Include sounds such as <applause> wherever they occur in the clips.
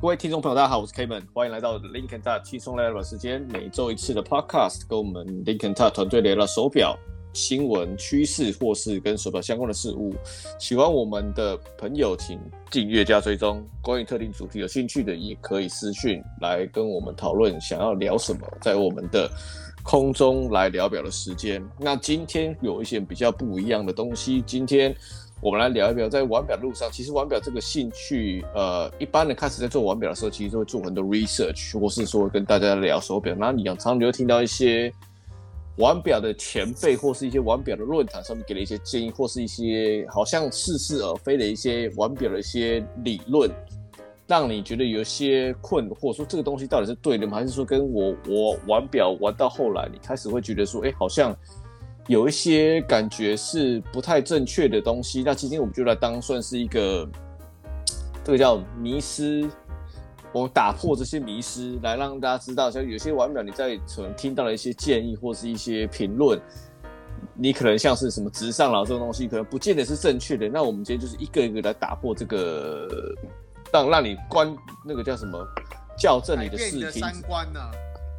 各位听众朋友，大家好，我是 Kevin，欢迎来到 Lincoln Tech 轻松聊聊的时间，每周一次的 Podcast，跟我们 Lincoln Tech 团队聊聊手表新闻趋势，或是跟手表相关的事物。喜欢我们的朋友，请订阅加追踪。关于特定主题有兴趣的，也可以私讯来跟我们讨论，想要聊什么，在我们的空中来聊表的时间。那今天有一些比较不一样的东西，今天。我们来聊一聊，在玩表路上，其实玩表这个兴趣，呃，一般人开始在做玩表的时候，其实都会做很多 research，或是说跟大家聊手表。那你常常就会听到一些玩表的前辈，或是一些玩表的论坛上面给了一些建议，或是一些好像似是而非的一些玩表的一些理论，让你觉得有些困，或者说这个东西到底是对的吗？还是说跟我我玩表玩到后来，你开始会觉得说，哎，好像。有一些感觉是不太正确的东西，那今天我们就来当算是一个，<tsk> 这个叫迷失，我打破这些迷失，来让大家知道，像有些玩表你在可能听到了一些建议或是一些评论，你可能像是什么直上老这种东西，可能不见得是正确的。那我们今天就是一个一个来打破这个，让让你观那个叫什么，校正你的视听，三观啊，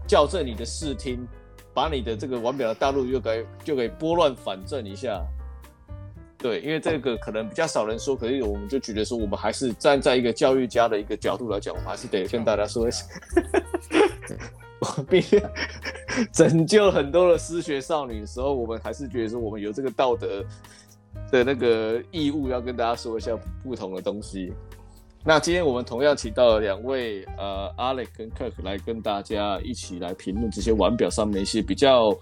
校正你的视听。把你的这个玩表的大陆又给就给拨乱反正一下，对，因为这个可能比较少人说，可是我们就觉得说，我们还是站在一个教育家的一个角度来讲，我们还是得跟大家说一下，我 <laughs> 毕竟拯救很多的失学少女的时候，我们还是觉得说，我们有这个道德的那个义务要跟大家说一下不同的东西。那今天我们同样请到了两位，呃，Alex 跟 Kirk 来跟大家一起来评论这些玩表上面一些比较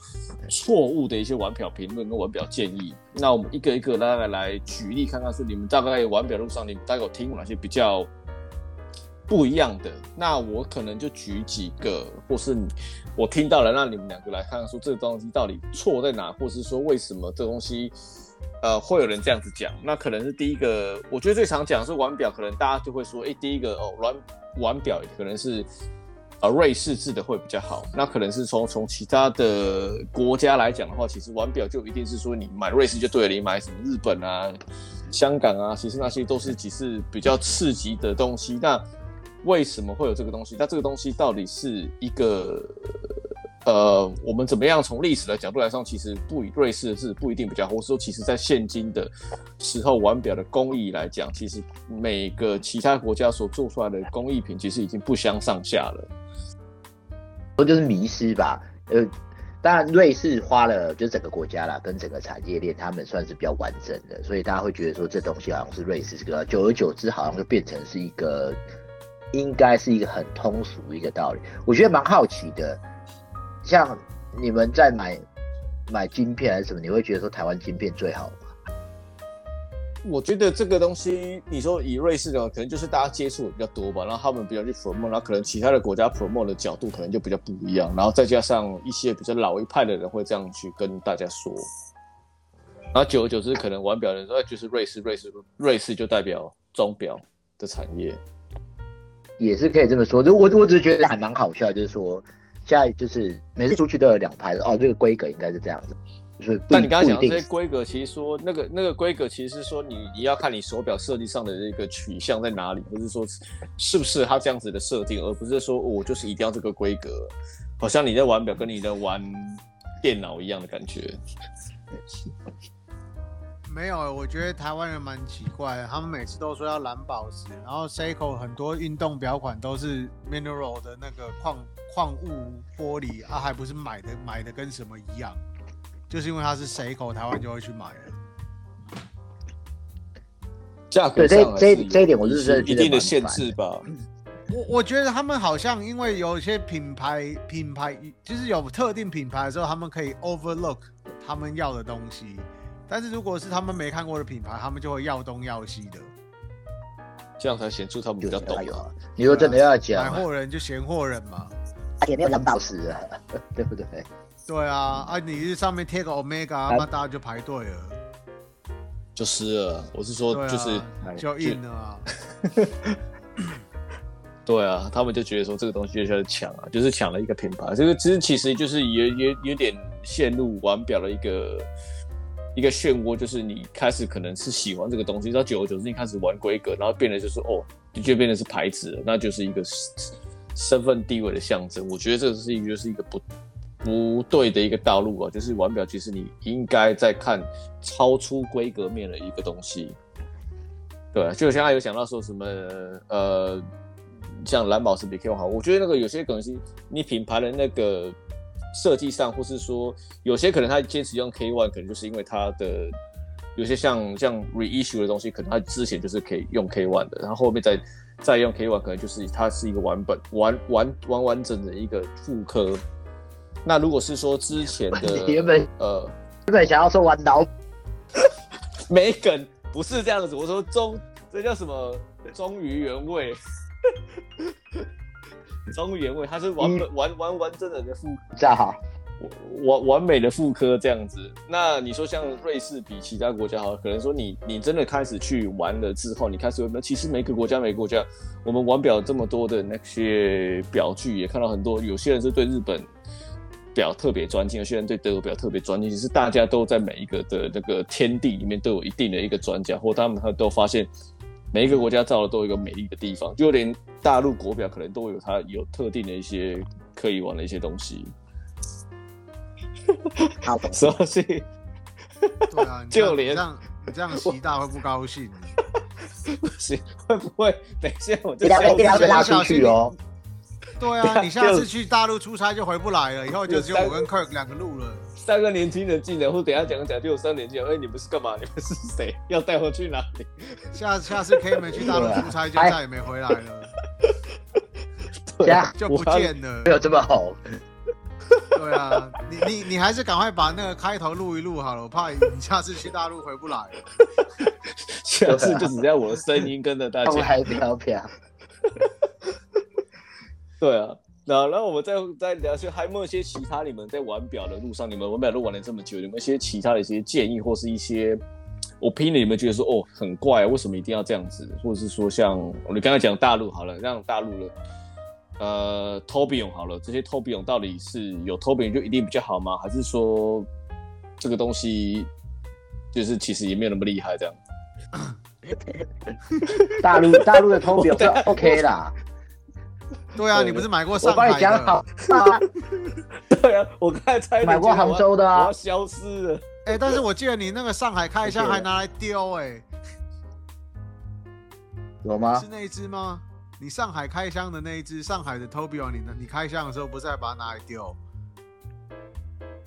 错误的一些玩表评论跟玩表建议。那我们一个一个来来来举例看看，说你们大概玩表路上，你们大概有听过哪些比较不一样的？那我可能就举几个，或是我听到了，让你们两个来看看，说这个东西到底错在哪，或是说为什么这东西。呃，会有人这样子讲，那可能是第一个，我觉得最常讲是玩表，可能大家就会说，哎，第一个哦，玩玩表可能是呃瑞士制的会比较好。那可能是从从其他的国家来讲的话，其实玩表就一定是说你买瑞士就对了，你买什么日本啊、香港啊，其实那些都是只是比较刺激的东西。那为什么会有这个东西？那这个东西到底是一个？呃，我们怎么样从历史的角度来上，其实不以瑞士的是不一定比较好，或者说，其实在现今的时候，玩表的工艺来讲，其实每个其他国家所做出来的工艺品，其实已经不相上下了。这就是迷失吧？呃，当然，瑞士花了就整个国家啦，跟整个产业链，他们算是比较完整的，所以大家会觉得说这东西好像是瑞士这个，久而久之，好像就变成是一个应该是一个很通俗一个道理。我觉得蛮好奇的。像你们在买买晶片还是什么，你会觉得说台湾晶片最好吗？我觉得这个东西，你说以瑞士的话，可能就是大家接触的比较多吧，然后他们比较去 promote，然后可能其他的国家 promote 的角度可能就比较不一样，然后再加上一些比较老一派的人会这样去跟大家说，然后久而久之，可能玩表的人说，就是瑞士，瑞士，瑞士就代表钟表的产业，也是可以这么说。就我我只是觉得还蛮好笑，就是说。现在就是每次出去都有两排哦，这个规格应该是这样子，就是。但你刚刚讲的这些规格，其实说那个那个规格，其实是说你你要看你手表设计上的这个取向在哪里，不是说是不是它这样子的设定，而不是说我就是一定要这个规格，好像你在玩表跟你在玩电脑一样的感觉。没有，我觉得台湾人蛮奇怪的，他们每次都说要蓝宝石，然后 Seiko 很多运动表款都是 mineral 的那个矿矿物玻璃啊，还不是买的买的跟什么一样，就是因为它是 Seiko，台湾就会去买了。价格对，这这这一点我是一定的限制吧。我我觉得他们好像因为有一些品牌品牌就是有特定品牌的时候，他们可以 overlook 他们要的东西。但是如果是他们没看过的品牌，他们就会要东要西的，这样才显出他们比较懂啊。你说真的要讲，买货人就嫌货人嘛，也没有蓝宝石啊，<laughs> 对不对？对啊，啊，你是上面贴个 Omega，那大家就排队了，就是了。我是说，就是就硬了啊。<laughs> 对啊，他们就觉得说这个东西就是抢啊，就是抢了一个品牌。这个其实其实就是有有有点陷入玩表的一个。一个漩涡，就是你开始可能是喜欢这个东西，到久而久之你开始玩规格，然后变得就是哦，就变得是牌子了，那就是一个身份地位的象征。我觉得这是一个就是一个不不对的一个道路啊，就是腕表其实你应该在看超出规格面的一个东西。对，就像他有想到说什么呃，像蓝宝石比 Q 好，我觉得那个有些东西你品牌的那个设计上，或是说有些可能他坚持用 K One，可能就是因为他的。有些像像 reissue 的东西，可能他之前就是可以用 K One 的，然后后面再再用 K One，可能就是它是一个完本完完完完整的一个复刻。那如果是说之前的 <laughs> 原本呃原本想要说玩刀，<laughs> 没梗，不是这样子。我说终，这叫什么忠于原味，忠于原味，它是完完完完整整的复刻。完完美的复刻这样子，那你说像瑞士比其他国家好，可能说你你真的开始去玩了之后，你开始有其实每个国家每个国家，我们玩表这么多的那些表具，也看到很多，有些人是对日本表特别专精，有些人对德国表特别专精，其实大家都在每一个的那个天地里面都有一定的一个专家，或他们他都发现每一个国家造的都有一个美丽的地方，就连大陆国表可能都有它有特定的一些可以玩的一些东西。好，所以，对啊，就连这样，你这样习大会不高兴？<laughs> 不行，会不会？等一下，我就下次拉出去哦。<laughs> 对啊，你下次去大陆出差就回不来了，以后就只有我跟 Kirk 两个路了。三个年轻人进来，或等下讲讲，就有三年轻人。哎，你们是干嘛？你们是谁？要带我去哪里？下下次 K 没去大陆出差，就再也没回来了。对啊，就不见了。没有这么好。对啊，你你你还是赶快把那个开头录一录好了，我怕你下次去大陆回不来了。<laughs> 下次就只剩下我的声音跟着大家。<laughs> 还飘飘。对啊，然后然后我们再再聊一下，还有没有一些其他你们在玩表的路上，你们玩表都玩了这么久，有没有一些其他的一些建议，或是一些我拼了你们觉得说哦很怪，为什么一定要这样子？或者是说像你刚才讲大陆好了，让大陆的。呃 t o b i o n 好了，这些 t o b i o n 到底是有 t o b i o n 就一定比较好吗？还是说这个东西就是其实也没有那么厉害这样？<coughs> 大陆大陆的 t o b i o n 是 OK 啦。对啊，你不是买过上海的？我帮你讲好。<laughs> 对啊，我刚才猜买过杭州的啊。我要消失了。哎、欸，但是我记得你那个上海开箱还拿来丢哎、欸。有吗？是那一只吗？你上海开箱的那一只上海的 Tourbillon，你你开箱的时候不是还把它拿来丢？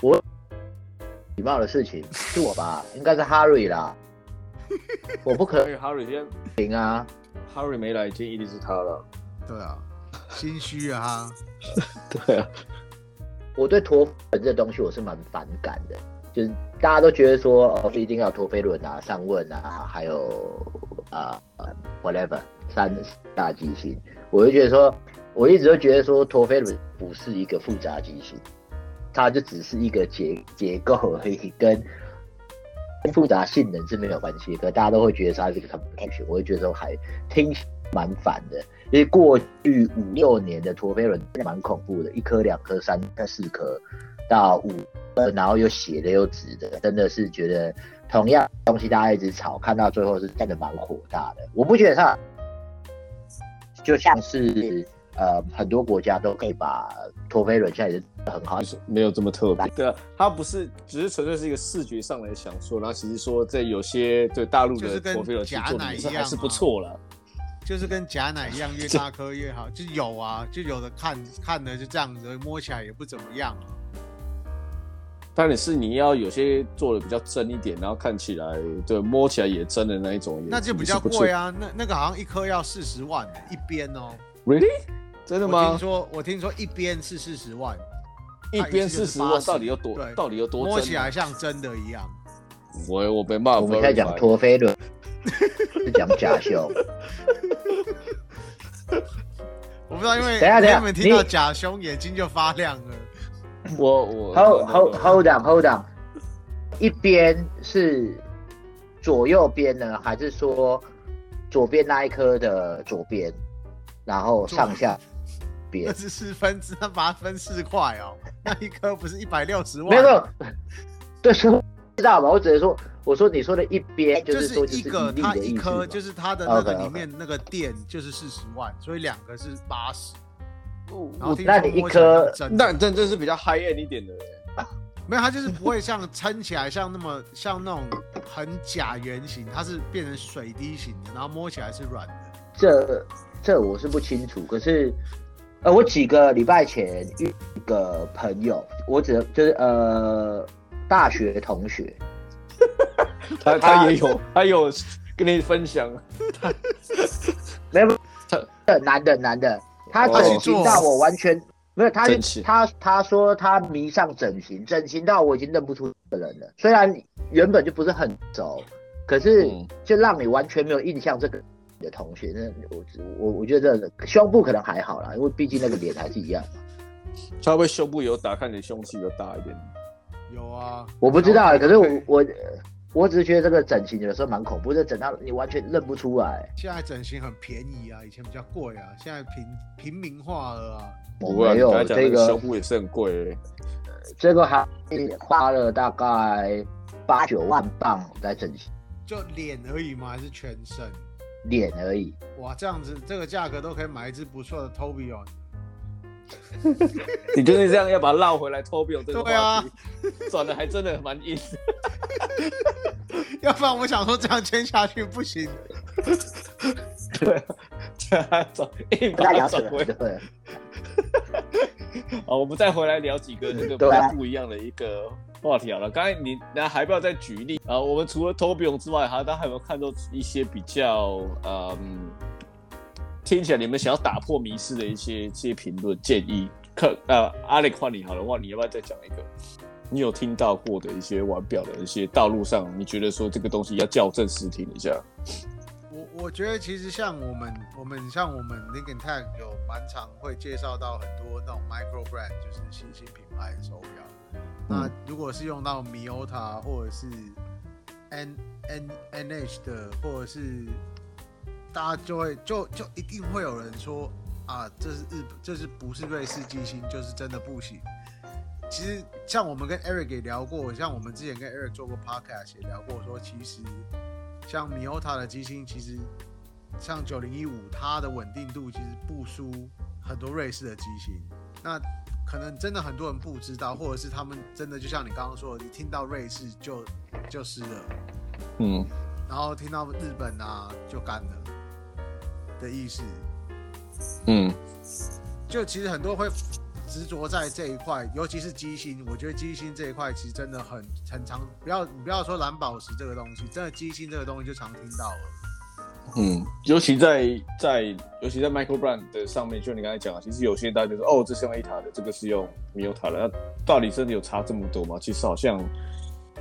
我礼貌的事情是我吧？应该是 Harry 啦。<laughs> 我不可能 Harry 先行啊，Harry 没来，今天一定是他了。对啊，心虚啊 <laughs> 对啊，我对陀粉这东西我是蛮反感的，就是大家都觉得说哦，一定要陀飞轮啊、上问啊，还有啊、whatever。三大机型，我就觉得说，我一直都觉得说，陀飞轮不是一个复杂机型，它就只是一个结结构而已，跟复杂性能是没有关系。可大家都会觉得它是一个 complication，我会觉得说还听蛮烦的。因为过去五六年的陀飞轮真的蛮恐怖的，一颗、两颗、三颗、四颗到五颗，然后又斜的又直的，真的是觉得同样东西大家一直吵，看到最后是真的蛮火大的。我不觉得它。就像是呃，很多国家都可以把陀飞轮现在是很好，就是没有这么特别。对啊，它不是只是纯粹是一个视觉上来想说，然后其实说在有些对大陆的陀飞轮其实做的还是不错了。就是跟假奶一样，越 <laughs> 大颗越好。就有啊，就有的看看的就这样子，摸起来也不怎么样啊。但是你要有些做的比较真一点，然后看起来对摸起来也真的那一种，那就比较贵啊。那那个好像一颗要四十万一边哦。Really？真的吗？我听说我听说一边是四十万，一边四十万到底有多？到底有多？摸起来像真的一样。我我被骂。我们在讲陀飞轮，<laughs> 是讲假胸。<laughs> 我不知道，因为等下等下你们听到假胸，眼睛就发亮了。我我 hold hold hold on hold on，一边是左右边呢，还是说左边那一颗的左边，然后上下边？那只是分，他把它分四块哦。那一颗不是一百六十万？没有没有，对，是知道吧？我只能说，我说你说的一边就是说就是一个它一颗就是它的那个里面那个电就是四十万，所以两个是八十。那你一颗，那真这是比较 high end 一点的。没有，它就是不会像撑起来像那么像那种很假圆形，它是变成水滴形的，然后摸起来是软的。这这我是不清楚，可是呃，我几个礼拜前一个朋友，我只就是呃大学同学，<laughs> 他他也有他有跟你分享，他 <laughs> 没有他男的男的，他整形到我完全。没有他，他他说他迷上整形，整形到我已经认不出这个人了。虽然原本就不是很熟，可是就让你完全没有印象这个的同学。那我我我觉得胸部可能还好啦，因为毕竟那个脸还是一样嘛。他会不会胸部有打，看你胸器有大一点。有啊，我不知道，可是我我我只是觉得这个整形有时候蛮恐怖的，整到你完全认不出来。现在整形很便宜啊，以前比较贵啊，现在平平民化了啊。我没有这个胸部也是很贵、欸，这个还花了大概八九万镑在整形，就脸而已吗？还是全身？脸而已。哇，这样子这个价格都可以买一只不错的 Torbjörn。<laughs> 你就是这样要把它绕回来 Torbjörn 这个对啊，转的还真的蛮硬。要不然我想说这样签下去不行。对、啊，这样转硬把它转回来。<laughs> 好，我们再回来聊几个这个比较不一样的一个话题好了。刚才你那还不要再举例啊？我们除了 Torbjörn 之外，哈，大家还有没有看到一些比较嗯，听起来你们想要打破迷失的一些一些评论建议？可呃，Alex 换你好的，话你要不要再讲一个？你有听到过的一些玩表的一些道路上，你觉得说这个东西要校正视听一下？我我觉得其实像我们，我们像我们 Lincoln Tag 有蛮常会介绍到很多那种 micro brand，就是新兴品牌的手表。嗯、那如果是用到 Miyota 或者是 N N N H 的，或者是大家就会就就一定会有人说啊，这是日本，这是不是瑞士机芯，就是真的不行。其实像我们跟 Eric 也聊过，像我们之前跟 Eric 做过 podcast 也聊过，说其实。像 Miyota 的机芯，其实像九零一五，它的稳定度其实不输很多瑞士的机芯。那可能真的很多人不知道，或者是他们真的就像你刚刚说的，你听到瑞士就就湿了，嗯，然后听到日本啊就干了的意思，嗯，就其实很多会。执着在这一块，尤其是机芯，我觉得机芯这一块其实真的很很常。不要你不要说蓝宝石这个东西，真的机芯这个东西就常听到了。嗯，尤其在在尤其在 Michael Brand 的上面，就你刚才讲啊，其实有些大家就说哦，这是用 ATA 的，这个是用 Miyota 的，那到底真的有差这么多吗？其实好像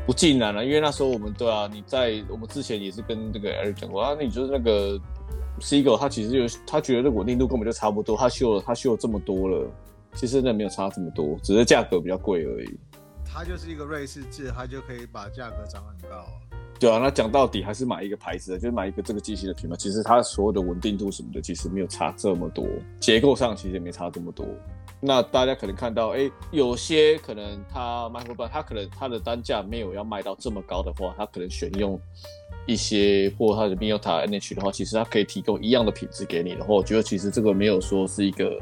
不尽然了，因为那时候我们对啊，你在我们之前也是跟这个 Eric 讲过啊，那你就是那个 Seagull，他其实有他觉得这稳定度根本就差不多，他修了他修了这么多了。其实那没有差这么多，只是价格比较贵而已。它就是一个瑞士制，它就可以把价格涨很高啊。对啊，那讲到底还是买一个牌子的，就是买一个这个机器的品牌。其实它所有的稳定度什么的，其实没有差这么多，结构上其实也没差这么多。那大家可能看到，哎，有些可能它 Micro Brand，它可能它的单价没有要卖到这么高的话，它可能选用一些或它的 Miyota NH 的话，其实它可以提供一样的品质给你的话，我觉得其实这个没有说是一个。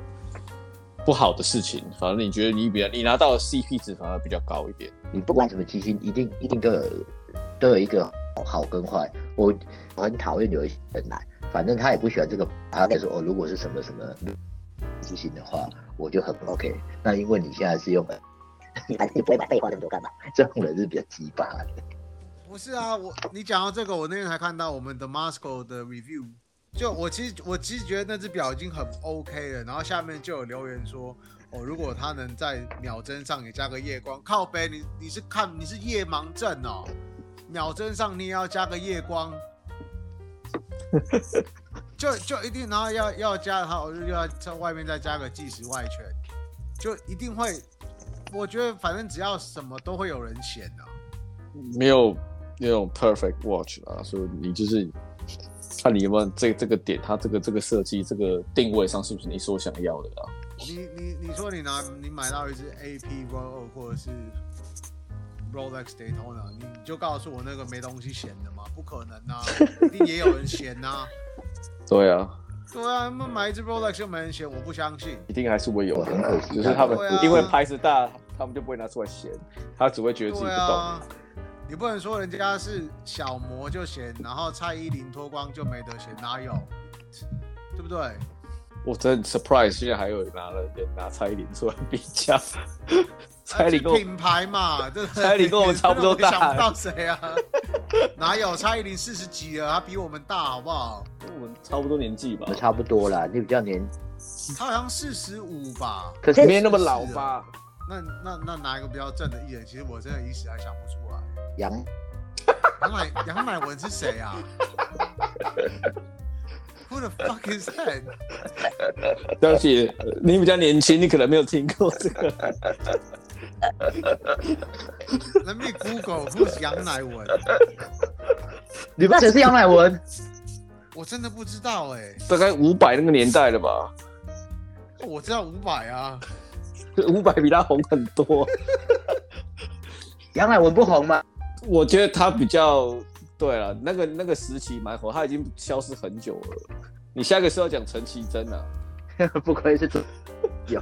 不好的事情，反正你觉得你比较你拿到的 CP 值反而比较高一点。你不管什么机芯，一定一定都有都有一个好跟坏。我我很讨厌有一些人来，反正他也不喜欢这个，他跟说哦，如果是什么什么机芯的话，我就很 OK。那因为你现在是用的，你反正你不会买废话那么多干嘛？这种人是比较鸡巴的。不是啊，我你讲到这个，我那天才看到我们的 Moscow 的 review。就我其实我其实觉得那只表已经很 OK 了，然后下面就有留言说，哦，如果它能在秒针上也加个夜光，靠北，你你是看你是夜盲症哦，秒针上你也要加个夜光，就就一定然后要要加它，我就要在外面再加个计时外圈，就一定会，我觉得反正只要什么都会有人嫌的，没有那种 perfect watch 啊，所以你就是。看你有没有这这个点，它这个这个设计这个定位上是不是你所想要的啊？你你你说你拿你买到一只 AP Royal 或者是 Rolex Daytona，你就告诉我那个没东西嫌的吗？不可能啊，一定也有人嫌呐。对啊，对啊，他们买一只 Rolex 就没人嫌，我不相信。一定还是会有的，很可惜。就是他们、啊、因为牌子大，他们就不会拿出来嫌，他只会觉得自己不懂。啊、你不能说人家是小模就嫌，然后蔡依林脱光就没得嫌，哪有？对不对？我真 surprise，现在还有拿了人拿蔡依林出来比较。蔡依林品牌嘛，这蔡依林跟我们差不多大。想不到谁啊？哪有蔡依林四十几了，他比我们大，好不好？跟 <laughs> 我们差不多年纪吧。差不多啦，你比较年。他好像四十五吧？可是没那么老吧？那那那拿一个比较正的艺人？其实我真的一时还想不出来。杨杨乃杨乃文是谁啊？<laughs> Who the fuck is that？对不起，你比较年轻，你可能没有听过这个。Let me Google who's 杨乃文。你不知道谁是杨乃文？我真的不知道哎、欸。大概五百那个年代了吧？我知道五百啊，五百比他红很多。杨乃文不红吗？我觉得他比较对了，那个那个时期蛮红，他已经消失很久了。你下个是要讲陈绮贞啊？<laughs> 不愧是主有。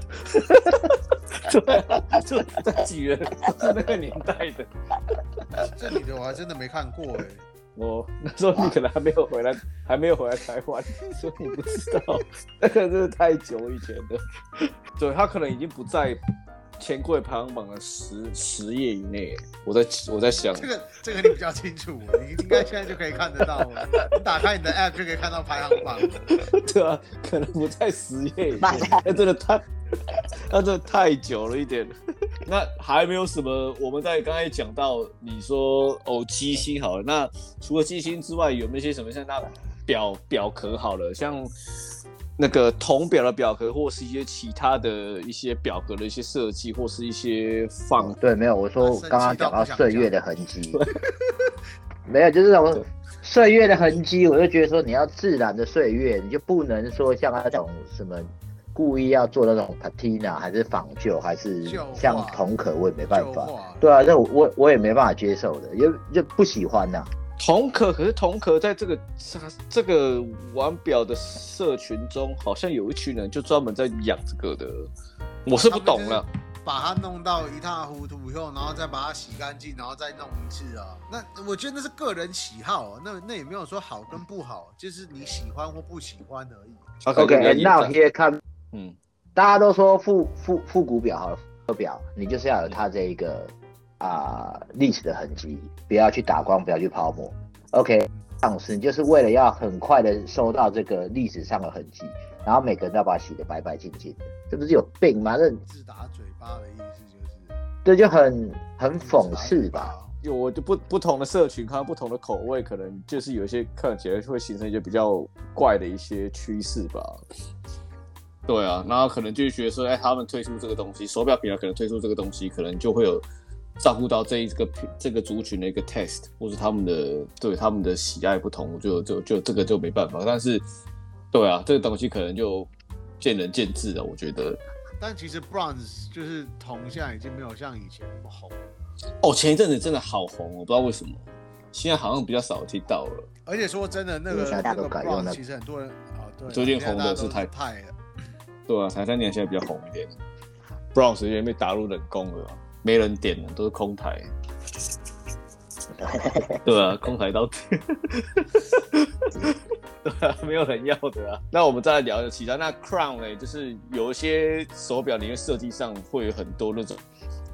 对啊，就这几人是那个年代的。这里的我还真的没看过哎、欸。我那时候你可能还没有回来，还没有回来台湾，所以你不知道。那个真是太久以前的。对，他可能已经不在钱柜排行榜的十十页以内。我在我在想，这个这个你比较清楚，你应该现在就可以看得到了。你打开你的 app 就可以看到排行榜。<laughs> 对啊，可能不在十页以内。那真的太。那真的太久了一点，那还没有什么。我们在刚才讲到，你说哦，机芯好了。那除了机芯之外，有没有一些什么像那表表壳好了，像那个铜表的表格，或是一些其他的一些表格的一些设计，或是一些放？对，没有。我说刚刚讲到岁月的痕迹，没有，就是什么岁月的痕迹，我就觉得说你要自然的岁月，你就不能说像那种什么。故意要做那种 patina 还是仿旧，还是像铜壳，我也没办法。对啊，这我我也没办法接受的，因为就不喜欢呐、啊。铜壳可是铜壳，在这个这个玩表的社群中，好像有一群人就专门在养这个的。我是不懂了，把它弄到一塌糊涂以后，然后再把它洗干净，然后再弄一次啊。那我觉得那是个人喜好、啊，那那也没有说好跟不好，就是你喜欢或不喜欢而已。OK，那 here come。嗯，大家都说复复复古表好了，表你就是要有它这一个啊历史的痕迹，不要去打光，不要去泡沫。OK，当时你就是为了要很快的收到这个历史上的痕迹，然后每个人都要把它洗得白白净净的，这不是有病吗？这自打嘴巴的意思就是，这就很很讽刺吧？有我就不不同的社群，看到不同的口味，可能就是有一些看起来会形成一些比较怪的一些趋势吧。对啊，然后可能就觉得说，哎，他们推出这个东西，手表品牌可能推出这个东西，可能就会有照顾到这一个这个族群的一个 test，或是他们的对他们的喜爱不同，就就就这个就没办法。但是，对啊，这个东西可能就见仁见智了，我觉得。但其实 bronze 就是铜，现在已经没有像以前那么红。哦，前一阵子真的好红，我不知道为什么，现在好像比较少听到了。而且说真的，那个那个 bronze 其实很多人啊，对，最近红的是太太了。对啊，台三年现在比较红一点，Bronze 因为被打入冷宫了，没人点了，都是空台。<laughs> 对啊，空台到底，<laughs> 对啊，没有人要的啊。那我们再来聊一下其他。那 Crown 呢？就是有一些手表里面设计上会有很多那种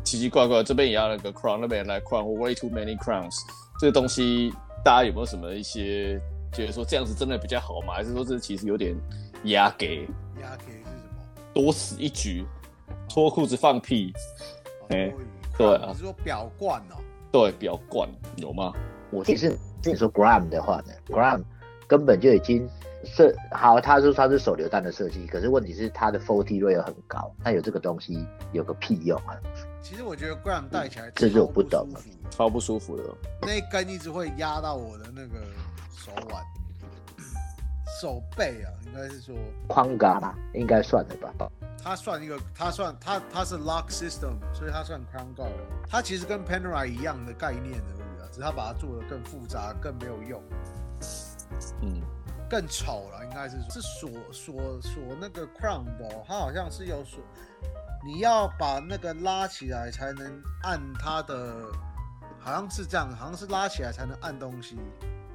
奇奇怪怪，这边也要那个 Crown，那边也来 Crown，Way too many crowns。这个东西大家有没有什么一些觉得说这样子真的比较好吗？还是说这其实有点压给？压给是什么。多此一举，脱裤子放屁，哎、哦，对啊，你是说表冠哦？对，表冠有吗？我其实你说 Gram 的话呢，Gram 根本就已经设好，他说他是手榴弹的设计，可是问题是他的 Faulty rate 很高，那有这个东西有个屁用啊？其实我觉得 Gram 戴起来、这是我不懂了，超不舒服的，那一根一直会压到我的那个手腕。手背啊，应该是说框嘎吧，应该算了吧。它算一个，它算它它是 lock system，所以它算 crown guard。它其实跟 Panerai 一样的概念而已啊，只是它把它做的更复杂，更没有用。嗯，更丑了，应该是说是锁锁锁那个 crown 的，哦，它好像是有锁，你要把那个拉起来才能按它的，好像是这样，好像是拉起来才能按东西。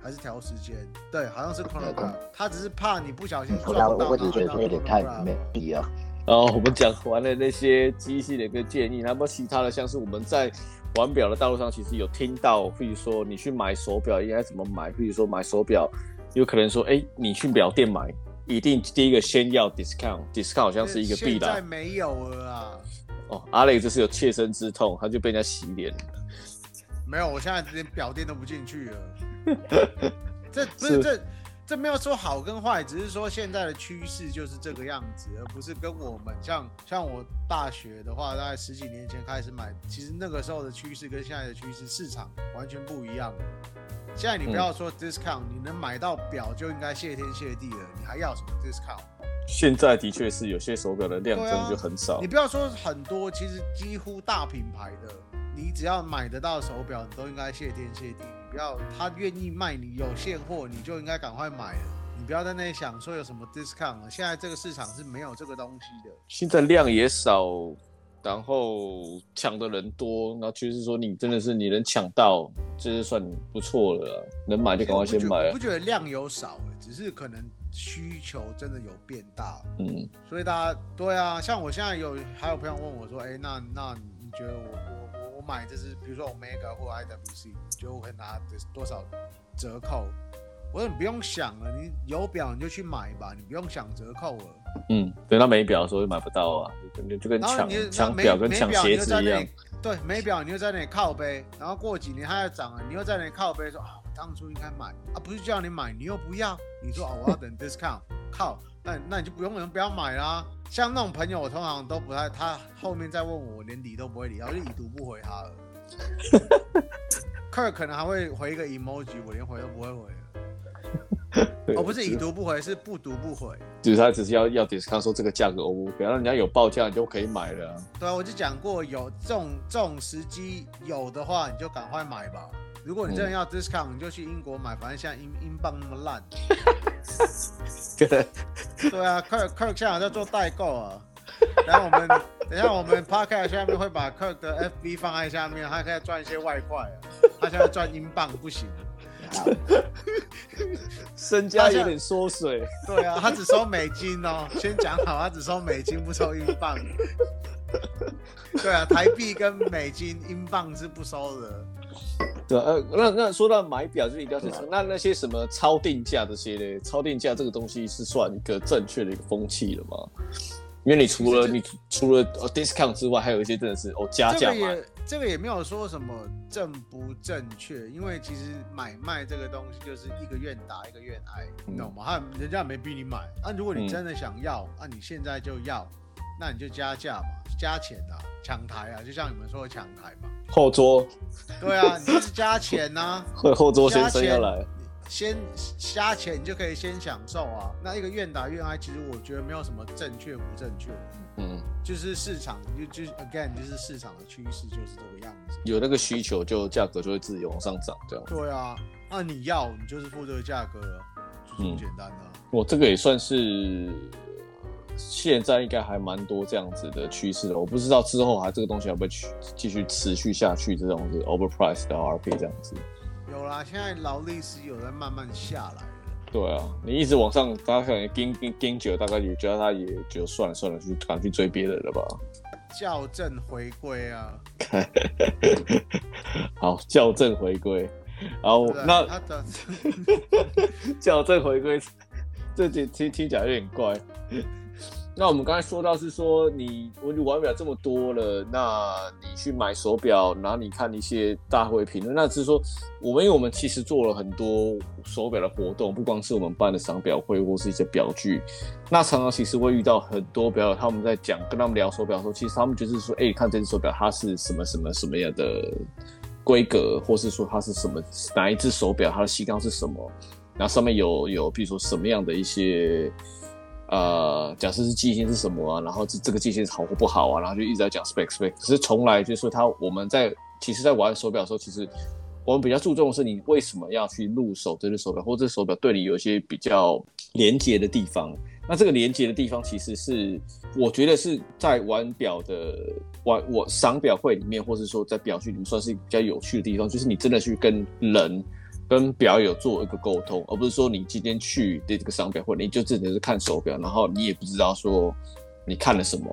还是调时间，对，好像是 chronograph，他只是怕你不小心撞到。我我只觉得有点太没必要。然后我们讲完了那些机器的一个建议，那么其他的像是我们在玩表的道路上，其实有听到，比如说你去买手表应该怎么买，比如说买手表，有可能说，哎，你去表店买，一定第一个先要 discount，discount 好像是一个必然。现在没有了啊。哦，阿雷这是有切身之痛，他就被人家洗脸了。没有，我现在连表店都不进去了。<laughs> 这不是这这没有说好跟坏，只是说现在的趋势就是这个样子，而不是跟我们像像我大学的话，大概十几年前开始买，其实那个时候的趋势跟现在的趋势市场完全不一样。现在你不要说 discount，嗯，你能买到表就应该谢天谢地了，你还要什么 discount？现在的确是有些手表的量真的就很少，啊，你不要说很多，其实几乎大品牌的，你只要买得到手表，你都应该谢天谢地。不要他愿意卖你有现货，你就应该赶快买了。你不要在那里想说有什么 discount 了。现在这个市场是没有这个东西的。现在量也少，然后抢的人多，然后就是说你真的是你能抢到，这是算不错了。能买就赶快先买。我不觉得量有少，只是可能需求真的有变大。嗯，所以大家对啊，像我现在有还有朋友问我说，哎，那那你觉得我？买这是，比如说 Omega 或 IWC，就会拿多少折扣？我说你不用想了，你有表你就去买吧，你不用想折扣了。嗯，等到没表的时候就买不到啊，就就跟抢抢表跟抢鞋子一样。对，没表你就在那里靠背，然后过几年它要涨了，你又在那里靠背说啊，我当初应该买啊，不是叫你买，你又不要，你说啊，我要等 discount，靠，那那你就不用人不要买啦。像那种朋友，我通常都不太，他后面再问我，我连理都不会理，然后就已读不回他了。<laughs> Kirk 可能还会回一个 emoji，我连回都不会回 <laughs> 了。哦，不是已读不回，是不读不回。就是他只是要要 discount 说这个价格 O 不后人家有报价你就可以买了。对啊，我就讲过，有这种这种时机有的话，你就赶快买吧。如果你真的要 discount，你就去英国买，反正现在英英镑那么烂。<laughs> 对啊，Kirk Kirk 现在在做代购啊。然后我们 <laughs> 等一下我们 Podcast 下面会把 Kirk 的 FB 放在下面，他可以赚一些外快啊。他现在赚英镑不行，<laughs> 身家有点缩水。对啊，他只收美金哦，先讲好，他只收美金不收英镑。对啊，台币跟美金、英镑是不收的。对，呃，那那说到买表就一定要去测，那那些什么超定价这些呢？超定价这个东西是算一个正确的一个风气了吗？因为你除了你除了 discount 之外，还有一些真的是哦加价买。这个也这个也没有说什么正不正确，因为其实买卖这个东西就是一个愿打一个愿挨，你懂吗？他人家也没逼你买啊，如果你真的想要，那、嗯啊、你现在就要，那你就加价嘛，加钱啊，抢台啊，就像你们说的抢台嘛。后桌，对啊，你就是加钱呐、啊，<laughs> 后后桌先生要来，先加钱你就可以先享受啊。那一个愿打愿挨，其实我觉得没有什么正确不正确，嗯，就是市场就就 again 就是市场的趋势就是这个样子，有那个需求就价格就会自己往上涨，这样。对啊，那你要你就是付这个价格了，就这么简单的、啊。我、嗯、这个也算是。现在应该还蛮多这样子的趋势的，我不知道之后还这个东西会不会继续持续下去，这种是 overpriced 的 RP 这样子。有啦，现在劳力士有在慢慢下来了。对啊，你一直往上，大家可能盯盯盯久，大概也觉得他也就算了算了，去赶去追别人了吧。校正回归啊！<laughs> 好，校正回归。然后那 <laughs> 校正回归，这听听听起来有点怪。那我们刚才说到是说你我你玩表这么多了，那你去买手表，然后你看一些大会评论，那只是说我们因为我们其实做了很多手表的活动，不光是我们办的赏表会或是一些表具，那常常其实会遇到很多表友，他们在讲跟他们聊手表的时候，其实他们就是说，哎、看这只手表它是什么什么什么样的规格，或是说它是什么哪一只手表，它的锡钢是什么，然后上面有有比如说什么样的一些。呃，假设是机芯是什么啊，然后这这个机芯好或不好啊，然后就一直在讲 spec spec，可是从来就是说他我们在其实在玩手表的时候，其实我们比较注重的是你为什么要去入手这只手表，或者手表对你有一些比较连接的地方。那这个连接的地方，其实是我觉得是在玩表的玩我赏表会里面，或是说在表区里面，算是比较有趣的地方，就是你真的去跟人、跟表友做一个沟通，而不是说你今天去的这个赏表会，你就只能是看手表，然后你也不知道说你看了什么。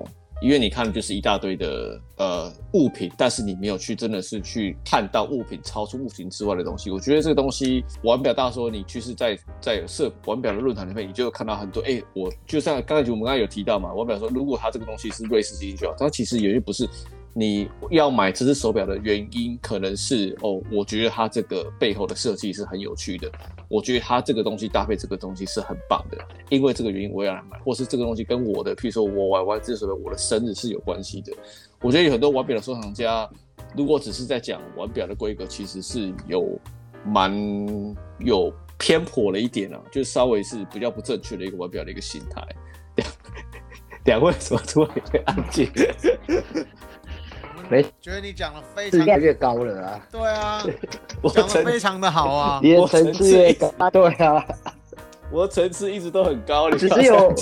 因为你看的就是一大堆的呃物品，但是你没有去真的是去看到物品超出物品之外的东西。我觉得这个东西玩表大说，你去是在在设玩表的论坛里面，你就看到很多。哎，我就像刚才我们刚才有提到嘛，玩表说如果它这个东西是瑞士机芯就好，它其实有些不是。你要买这只手表的原因，可能是哦，我觉得它这个背后的设计是很有趣的。我觉得它这个东西搭配这个东西是很棒的，因为这个原因我要来买，或是这个东西跟我的，譬如说我玩玩这只手表，我的生日是有关系的。我觉得有很多玩表的收藏家，如果只是在讲玩表的规格，其实是有蛮有偏颇了一点啊，就稍微是比较不正确的一个玩表的一个心态。两 <laughs> 两位怎么突然会安静？没觉得你讲的非常越越高了啊！对啊，<laughs> 讲的非常的好啊，<laughs> 你的层次越高，对啊，<laughs> 我的层次一直都很高。你只是有，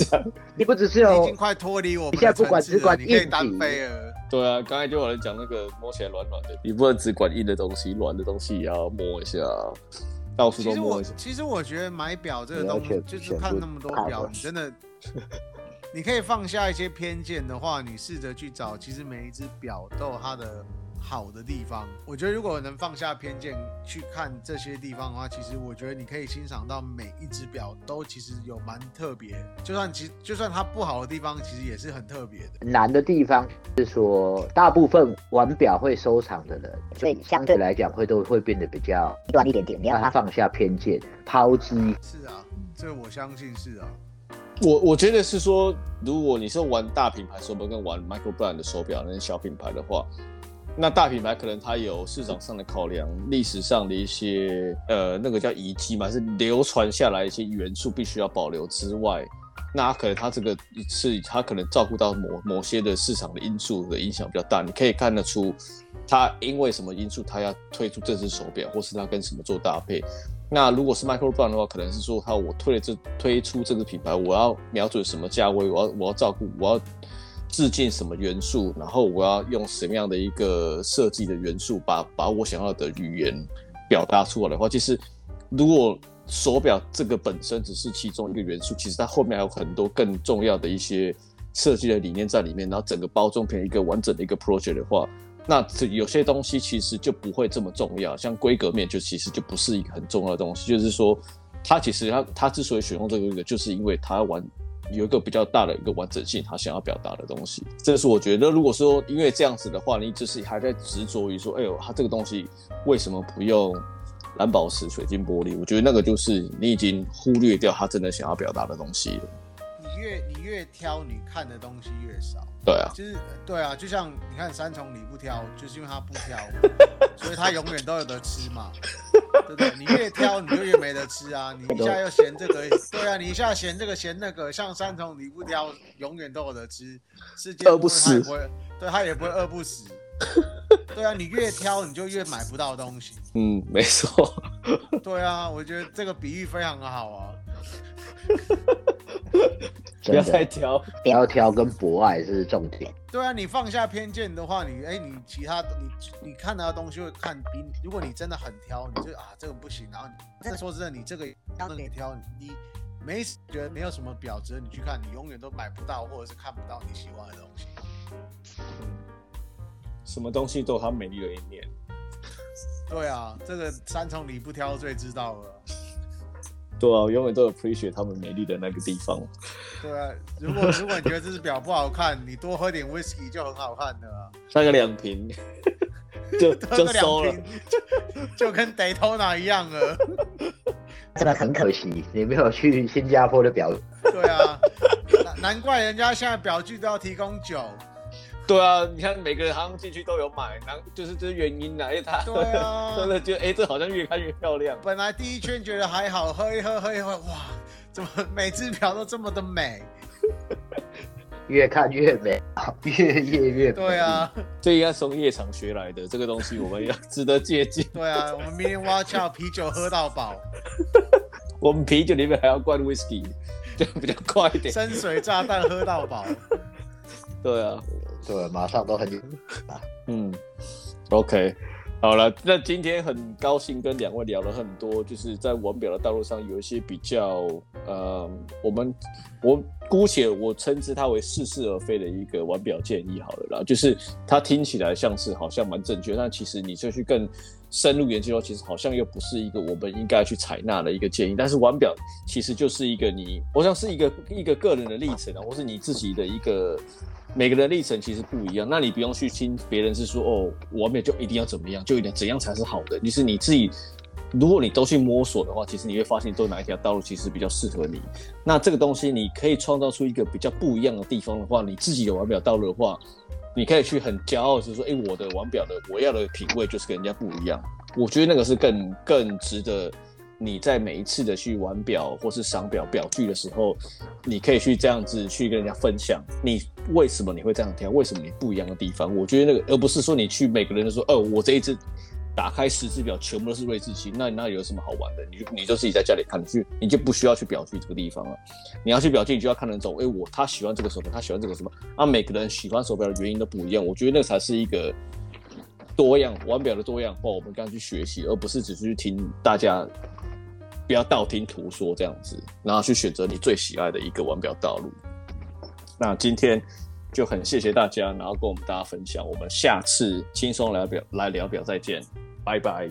你不只是有，已经快脱离我们。现在不管只管硬，可以单飞了。对啊，刚才就有人讲那个摸起来软软的，你不能只管硬的东西，软的东西也要摸一下，到处都摸一下。其实我其实我觉得买表这个东西，就是看那么多表，你真的。你可以放下一些偏见的话，你试着去找，其实每一只表都有它的好的地方。我觉得如果能放下偏见去看这些地方的话，其实我觉得你可以欣赏到每一只表都其实有蛮特别。就算其就算它不好的地方，其实也是很特别的。难的地方是说，大部分玩表会收藏的人，所以相对来讲会都会变得比较极端一点点。你要他放下偏见，抛弃。是啊，这个我相信是啊。我我觉得是说，如果你是玩大品牌手表跟玩 Michael Brand 的手表那些小品牌的话，那大品牌可能它有市场上的考量，历史上的一些呃那个叫遗迹嘛，是流传下来一些元素必须要保留之外，那可能它这个是它可能照顾到某某些的市场的因素的影响比较大，你可以看得出它因为什么因素它要推出这只手表，或是它跟什么做搭配。那如果是 Michael Brand 的话，可能是说他我推了这推出这个品牌，我要瞄准什么价位，我要我要照顾，我要致敬什么元素，然后我要用什么样的一个设计的元素，把把我想要的语言表达出来的话，其实如果手表这个本身只是其中一个元素，其实它后面还有很多更重要的一些设计的理念在里面，然后整个包装成一个完整的一个 project 的话。那这有些东西其实就不会这么重要，像规格面就其实就不是一个很重要的东西。就是说，它其实它它之所以选用这个规格，就是因为它完有一个比较大的一个完整性，它想要表达的东西。这是我觉得，如果说因为这样子的话，你只是还在执着于说，哎呦，它这个东西为什么不用蓝宝石、水晶玻璃？我觉得那个就是你已经忽略掉它真的想要表达的东西了。你越你越挑，你看的东西越少。对啊，就是对啊，就像你看三重你不挑，就是因为他不挑，<laughs> 所以他永远都有得吃嘛，<laughs> 对不对？你越挑，你就越没得吃啊！你一下又嫌这个，对啊，你一下嫌这个嫌那个，像三重你不挑，永远都有得吃，世界饿不死，不会，对他也不会饿不死。<laughs> 对啊，你越挑，你就越买不到东西。嗯，没错。对啊，我觉得这个比喻非常的好啊。不要再挑，不要挑，跟博爱是重点。对啊，你放下偏见的话，你哎、欸，你其他你你看到的东西会看比，如果你真的很挑，你就啊这个不行，然后你再说真的，你这个挑你挑，你没觉得没有什么表值，你去看，你永远都买不到或者是看不到你喜欢的东西。什么东西都有它美丽的一面。对啊，这个三重你不挑最知道了。对啊，我永远都有 appreciate 他们美丽的那个地方。对啊，如果如果你觉得这只表不好看，你多喝点 whisky 就很好看的啊。三个两瓶，<laughs> 就就收了，就跟 Daytona 一样了。<laughs> 真的很可惜，你没有去新加坡的表。对啊，难怪人家现在表具都要提供酒。<laughs> 对啊，你看每个人好像进去都有买，然后就是这是原因啊，因为他对啊，<laughs> 真的觉得哎，这好像越看越漂亮。本来第一圈觉得还好，喝一喝喝一喝，哇，怎么每只瓢都这么的美？越看越美，越夜越美。对啊，这应该从夜场学来的这个东西，我们要值得借鉴。对啊，我们明天挖窍啤酒喝到饱。<laughs> 我们啤酒里面还要灌 whisky，就比较快一点。深水炸弹喝到饱。对啊，对，马上都很嗯，OK。好了，那今天很高兴跟两位聊了很多，就是在玩表的道路上有一些比较，呃，我们我姑且我称之它为似是而非的一个玩表建议好了啦，就是它听起来像是好像蛮正确，但其实你就去更深入研究，其实好像又不是一个我们应该去采纳的一个建议。但是玩表其实就是一个你，我想是一个一个个人的历程啊，或是你自己的一个。每个人的历程其实不一样，那你不用去听别人是说哦，玩表就一定要怎么样，就一定怎样才是好的。就是你自己，如果你都去摸索的话，其实你会发现，都哪一条道路其实比较适合你。那这个东西你可以创造出一个比较不一样的地方的话，你自己有玩表道路的话，你可以去很骄傲，就是说，哎，我的玩表的我要的品味就是跟人家不一样。我觉得那个是更更值得。你在每一次的去玩表或是赏表表具的时候，你可以去这样子去跟人家分享，你为什么你会这样挑，为什么你不一样的地方？我觉得那个，而不是说你去每个人都说，哦，我这一次打开十只表全部都是瑞士漆，那那有什么好玩的？你就你就自己在家里看，你去你就不需要去表具这个地方了。你要去表具，你就要看得懂，哎，我他喜欢这个手表，他喜欢这个什么？啊，每个人喜欢手表的原因都不一样。我觉得那才是一个多样玩表的多样化，我们刚刚去学习，而不是只是去听大家。不要道听途说这样子，然后去选择你最喜爱的一个玩表道路。那今天就很谢谢大家，然后跟我们大家分享。我们下次轻松聊表来聊表，再见，拜拜。